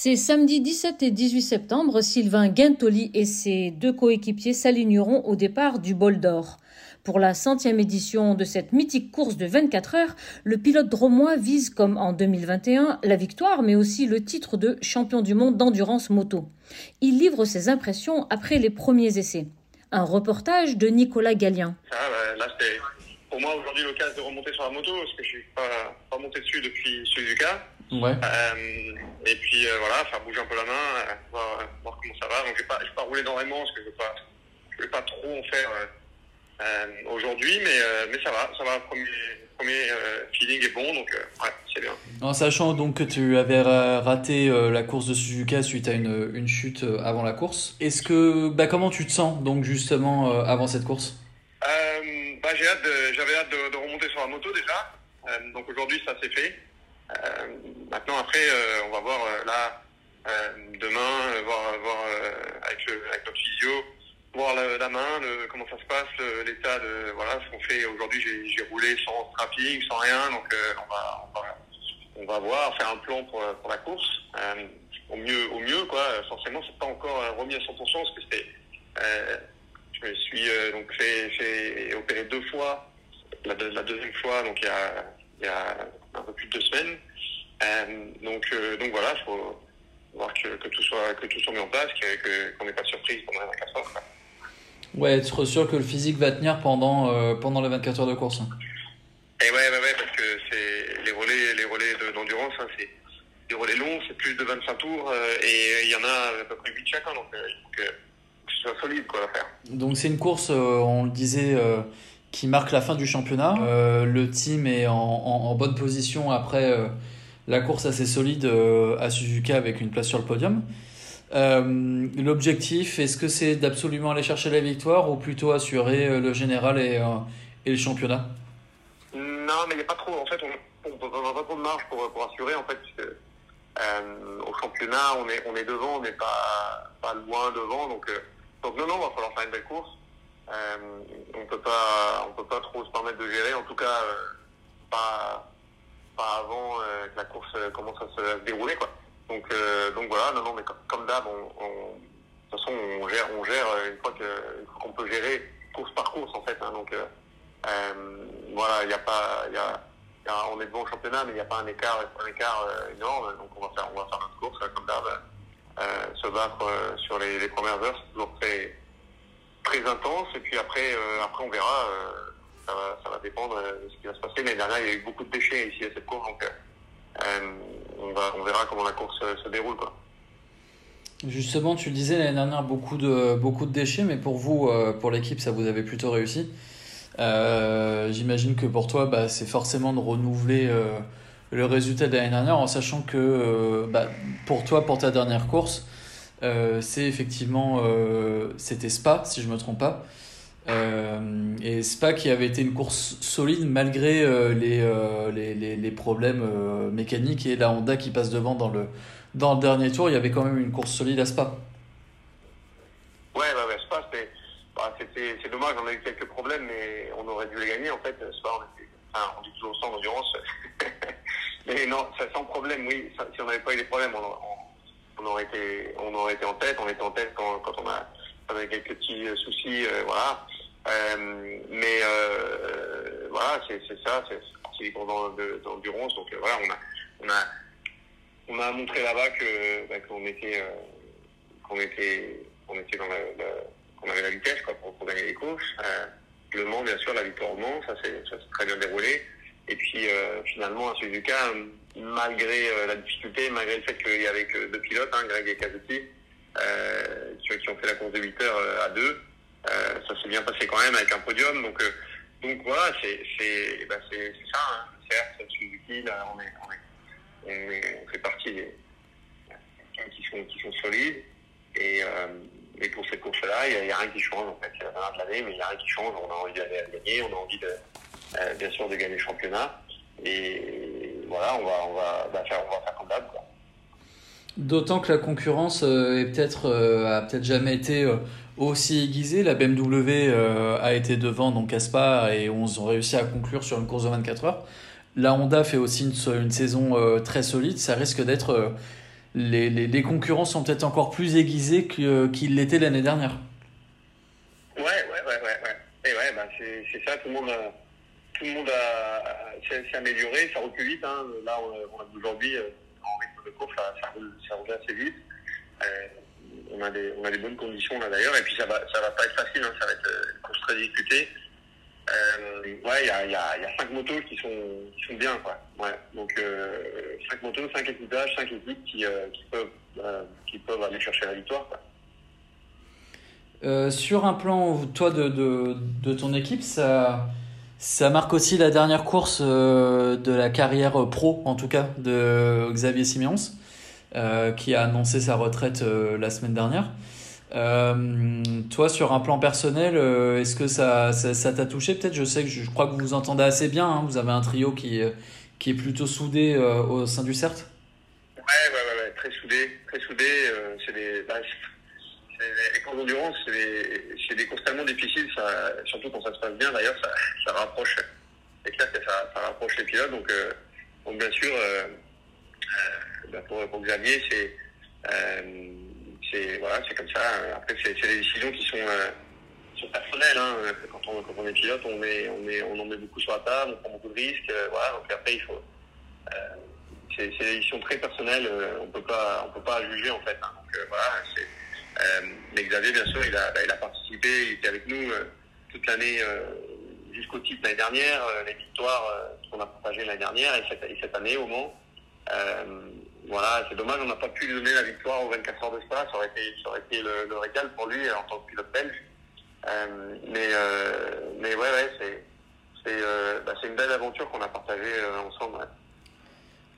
C'est samedi 17 et 18 septembre, Sylvain Guintoli et ses deux coéquipiers s'aligneront au départ du bol d'or. Pour la centième édition de cette mythique course de 24 heures, le pilote dromois vise, comme en 2021, la victoire, mais aussi le titre de champion du monde d'endurance moto. Il livre ses impressions après les premiers essais. Un reportage de Nicolas Gallien. Ah, bah, là, pour moi aujourd'hui l'occasion de remonter sur la moto, parce que je suis pas, pas monté dessus depuis Suzuka. Ouais. Euh, et puis euh, voilà, faire bouger un peu la main, euh, voir, voir comment ça va. Donc je vais pas, je vais pas rouler énormément parce que je vais pas, je vais pas trop en faire euh, euh, aujourd'hui, mais euh, mais ça va, ça va. Premier, premier euh, feeling est bon, donc euh, ouais, c'est bien. En sachant donc que tu avais ra- raté euh, la course de Suzuka suite à une, une chute euh, avant la course, est-ce que bah, comment tu te sens donc justement euh, avant cette course? Euh, bah, j'ai hâte j'avais hâte de, de remonter sur la moto déjà. Euh, donc aujourd'hui ça s'est fait. Euh, maintenant après euh, on va voir euh, là demain voir avec notre physio voir la, main comment ça se passe l'état de voilà ce qu'on fait. Aujourd'hui j'ai roulé sans strapping sans rien donc on va on va voir faire un plan pour, la course. Au mieux au mieux quoi. Forcément c'est pas encore remis à 100% parce que c'était je me suis donc fait, fait opérer deux fois. La, deux- la deuxième fois, donc il y a un peu plus de deux semaines. Euh, donc, euh, donc voilà, il faut voir que, que tout soit que tout soit mis en place, qu'on n'ait pas de surprise pendant les 24 heures. quoi. Ouais, être sûr que le physique va tenir pendant euh, pendant les 24 heures de course. Et ouais, ouais, ouais, parce que c'est les relais, les relais de- d'endurance, hein, c'est des relais longs, c'est plus de 25 tours, euh, et il y en a à peu près 8 chacun, donc euh, il faut que, ce soit solide quoi à faire. Donc c'est une course, euh, on le disait, euh, qui marque la fin du championnat. Euh, le team est en, en- en bonne position après euh, la course assez solide euh, à Suzuka avec une place sur le podium. Euh, L'objectif, est-ce que c'est d'absolument aller chercher la victoire ou plutôt assurer euh, le général et, euh, et le championnat? Non, mais il n'y a pas trop. En fait, on n'a pas trop de marge pour, pour assurer, en fait, euh, au championnat, on est, on est devant, on n'est pas, pas loin devant. Donc, euh, donc non, non, il va falloir faire une belle course. Euh, on peut pas, on peut pas trop se permettre de gérer. En tout cas, euh, pas, pas avant euh, que la course commence à se dérouler, quoi. Donc, donc voilà, non, non, mais comme, d'hab, on, de toute façon, on gère, on gère une fois qu'on peut gérer course par course, en fait. Hein, donc, voilà, il a pas, y a, on est devant au championnat, mais il n'y a pas un écart, un écart énorme. Donc on va faire, on va faire notre course euh, comme d'hab, se battre sur les premières heures, c'est toujours très, très intense. Et puis après, euh, après on verra. euh, ça, va, ça va dépendre euh, de ce qui va se passer. Mais dernière, il y a eu beaucoup de déchets ici à cette course, donc euh, euh, on verra comment la course euh, se déroule, quoi. Justement, tu le disais l'année dernière, beaucoup de, beaucoup de déchets, mais pour vous, euh, pour l'équipe, ça vous avait plutôt réussi. Euh, J'imagine que pour toi, bah, c'est forcément de renouveler euh, le résultat de l'année dernière en sachant que euh, bah, pour toi, pour ta dernière course, euh, c'est effectivement euh, c'était Spa, si je me trompe pas. Euh, et Spa qui avait été une course solide malgré euh, les, euh, les, les, les problèmes euh, mécaniques et la Honda qui passe devant dans le, dans le dernier tour, il y avait quand même une course solide à Spa. Ouais, ouais, ouais, Spa, bah, c'est dommage, on a eu quelques problèmes, mais on aurait dû les gagner, en fait. Spa, on enfin, on dit toujours sans endurance. mais non, ça, sans problème, oui. Si on n'avait pas eu les problèmes, on, on aurait été, on aurait été en tête. On était en tête quand, quand on a, on avait quelques petits euh, soucis, euh, voilà. Euh, mais, euh, voilà, c'est, ça, c'est, courses d'en- de- d'endurance. Donc, euh, voilà, on a, on a, on a montré là-bas que, bah, qu'on était, euh, qu'on était, qu'on était dans la, la- qu'on avait la vitesse quoi, pour, pour gagner les courses. Le Mans, bien sûr, la victoire au Mans, ça s'est très bien déroulé. Et puis euh, finalement, à Suzuka, malgré euh, la difficulté, malgré le fait qu'il y avait que deux pilotes, hein, Greg et Kazuki, euh, qui, qui ont fait la course de 8 heures à deux, ça s'est bien passé quand même avec un podium. Donc, donc voilà, c'est c'est c'est c'est ça. Hein. Certes, Suzuki, là, on est, on est, on est- on fait partie des qui sont qui sont solides. Et, et pour cette course-là, il n'y a, rien qui change. En fait, c'est la dernière de l'année, mais il n'y a rien qui change. On a envie d'aller gagner, on a envie de, euh, bien sûr de gagner le championnat. Et voilà, on va, on va, bah, faire, on va faire comme d'hab. D'autant que la concurrence euh, est peut-être euh, a peut-être jamais été euh, aussi aiguisée. La BMW a été devant donc à Spa et on a réussi à conclure sur une course de 24 heures. La Honda fait aussi une, une saison très solide. Ça risque d'être les, les, les concurrents sont peut-être encore plus aiguisés que- qu'ils l'étaient l'année dernière. Ouais, ouais, ouais, ouais, ouais. Et ouais, bah, c'est c'est ça, tout le monde, tout le monde s'est amélioré, ça roule vite. Hein. Là, aujourd'hui, euh, en rythme de course, ça, ça, assez vite. Euh, on, a des, on a des bonnes conditions là d'ailleurs, et puis ça va, ça va pas être facile, hein. ça va être euh, une course très discutée. Euh, ouais, il y a, y, y a cinq motos qui sont, qui sont bien, quoi. Ouais. Donc, euh, cinq motos, cinq équipages, cinq équipes qui, qui, peuvent, qui peuvent aller chercher la victoire, sur un plan, toi, de, de ton équipe, ça, ça marque aussi la dernière course euh, de la carrière pro, en tout cas, de Xavier Siméons, euh, qui a annoncé sa retraite euh, la semaine dernière. Euh, toi, sur un plan personnel, euh, est-ce que ça ça t'a touché? Peut-être Je sais que je, crois que vous vous entendez assez bien. hein. vous avez un trio qui, qui est plutôt soudé euh, au sein du CERT. Ouais, ouais, ouais, très soudé, très soudé. euh, c'est des, bah, les courses d'endurance, c'est des, courses tellement difficiles, surtout quand ça se passe bien. D'ailleurs, ça, rapproche, c'est clair que ça, rapproche les pilotes. Donc, euh, donc bien sûr, euh, euh, bah, pour, Xavier, c'est, euh, voilà, comme ça. Après, c'est, des décisions qui sont, personnelles. Hein. Quand on, est pilote, on met, on met, on en met beaucoup sur la table, on prend beaucoup de risques. voilà. Donc après, il faut c'est des décisions très personnelles, on peut pas on peut pas juger en fait. hein. Voilà, mais Xavier bien sûr il a bah, il a participé, il était avec nous euh, toute l'année euh, jusqu'au titre l'année dernière, euh, les victoires euh, qu'on a partagées l'année dernière et cette, et cette année au Mans. Euh, voilà, c'est dommage, on n'a pas pu lui donner la victoire aux 24 heures de Spa, ça aurait été, le, le régal pour lui en tant que pilote belge. Euh, mais, euh, mais ouais, euh, bah, c'est une belle aventure qu'on a partagée euh, ensemble.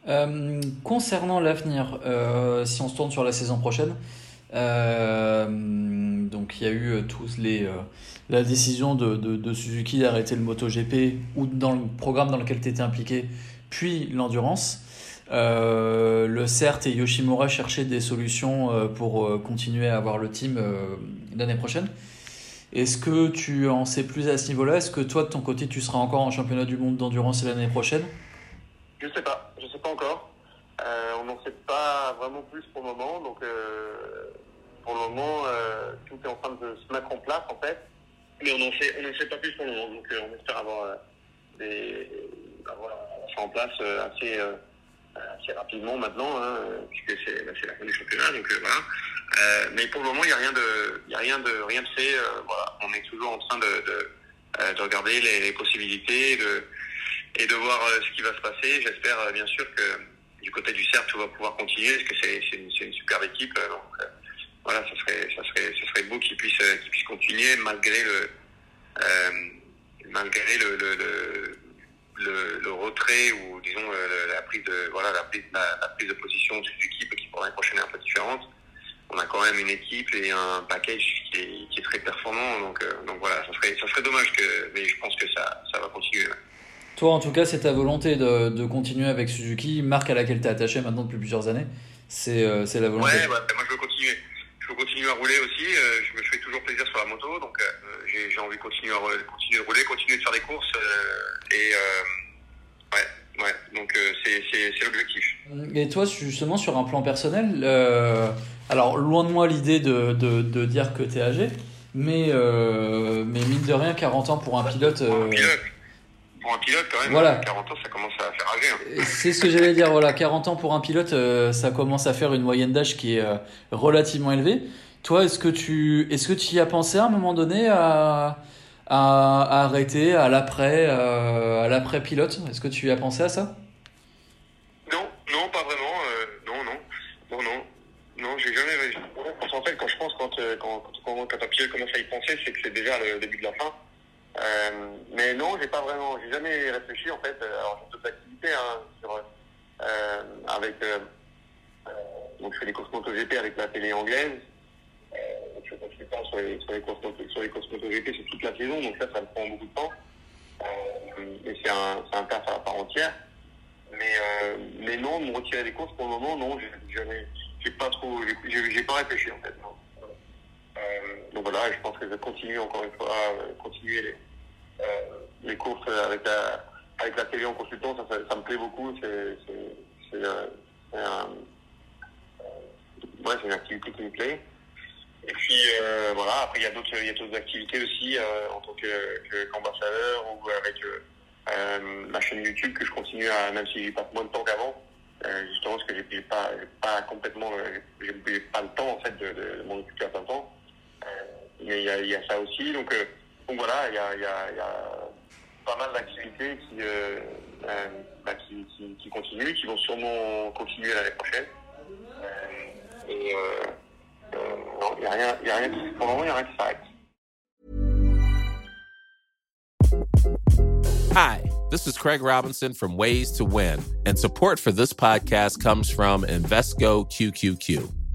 Euh, concernant l'avenir, euh, si on se tourne sur la saison prochaine, euh, donc il y a eu euh, tous les euh, la décision de, de, Suzuki d'arrêter le MotoGP ou dans le programme dans lequel tu étais impliqué, puis l'endurance. Le CERT et Yoshimura cherchaient des solutions pour continuer à avoir le team l'année prochaine. Est-ce que tu en sais plus à ce niveau-là? Est-ce que toi, de ton côté, tu seras encore en championnat du monde d'endurance l'année prochaine? Je sais pas, je sais pas encore. On n'en sait pas vraiment plus pour le moment, donc pour le moment euh, tout est en train de se mettre en place en fait, mais on n'en sait, sait pas plus pour le moment, donc euh, on espère avoir euh, des, avoir ça en place assez, rapidement maintenant, hein, puisque c'est, bah, c'est la fin du championnat, mais pour le moment, il n'y a rien de, rien de, rien de fait. on est toujours en train de, de, de regarder les, possibilités, et de voir ce qui va se passer. J'espère bien sûr que du côté du CERF, tout va pouvoir continuer, parce que c'est une, une superbe équipe. Voilà, ça serait, ça serait, ça serait beau qu'ils puissent, euh, qu'ils puissent continuer malgré le, euh, malgré le, le, le, le, le retrait ou disons euh, la prise de, voilà, la prise, la, la prise de position de l'équipe qui pour l'année prochaine est un peu différente. On a quand même une équipe et un package qui est, qui est très performant, donc, euh, donc voilà, ça serait, ça serait dommage que, mais je pense que ça, ça va continuer. Toi, en tout cas, c'est ta volonté de, de continuer avec Suzuki, marque à laquelle tu es attaché maintenant depuis plusieurs années. C'est euh, la volonté. Ouais, ouais, moi je veux à rouler aussi. euh, je me fais toujours plaisir sur la moto, donc euh, j'ai envie de continuer à rouler, continuer de rouler, continuer de faire des courses. euh, et ouais, ouais. Donc c'est l'objectif. Et toi, justement, sur un plan personnel, alors loin de moi l'idée de, de, de dire que tu es âgé, mais, mais mine de rien, 40 ans pour un pilote, Pour un pilote, pour un pilote quand même. Voilà. 40 ans, ça commence à faire âgé. hein. c'est ce que j'allais dire, voilà, 40 ans pour un pilote, euh, ça commence à faire une moyenne d'âge qui est euh, relativement élevée. Toi, est-ce que tu est-ce que tu y as pensé à un moment donné à, à, à arrêter à l'après euh, à l'après pilote? Est-ce que tu y as pensé à ça? Non, non, pas vraiment. euh, non, non, non, non, non, j'ai jamais. réussi. En fait, quand je pense, quand, quand, quand, quand, quand un pilote commence à y penser, c'est que c'est déjà le début de la fin. Euh, mais non, pas vraiment, j'ai jamais réfléchi en fait. Alors j'ai d'autres activités hein, sur, euh, avec, euh, euh, donc je fais des courses MotoGP avec la télé anglaise. Euh, je fais consultant sur les, sur les courses sur les sur toute la saison, donc ça, ça me prend beaucoup de temps. Euh, et c'est un, c'est un taf à part entière. Mais, euh, mais non, me retirer des courses pour le moment, non, j'ai jamais, j'ai pas trop, j'ai, j'ai pas réfléchi en fait. Non. Donc voilà, je pense que je vais continuer encore une fois, euh, continuer les, euh, les courses avec la, avec la télé en consultant, ça, ça, me plaît beaucoup. Euh, c'est une activité qui me plaît. Et puis voilà, après il y a d'autres, activités aussi en tant que, qu'ambassadeur ou avec ma chaîne YouTube que je continue à, même si j'ai pas moins de temps qu'avant, justement parce que j'ai, j'ai pas, pas complètement, pas le temps en fait de, de, de m'en occuper à plein temps. Euh, mais il y a, il ça aussi, donc, donc voilà, il y a, il y a, il y a pas mal d'activités qui, euh, euh, bah, qui, qui, qui continuent, qui vont sûrement continuer l'année prochaine. Euh, et non, il a rien, y a qui, pour le moment, il a rien qui s'arrête. Hi, this is Craig Robinson from Ways to Win, and support for this podcast comes from Invesco QQQ.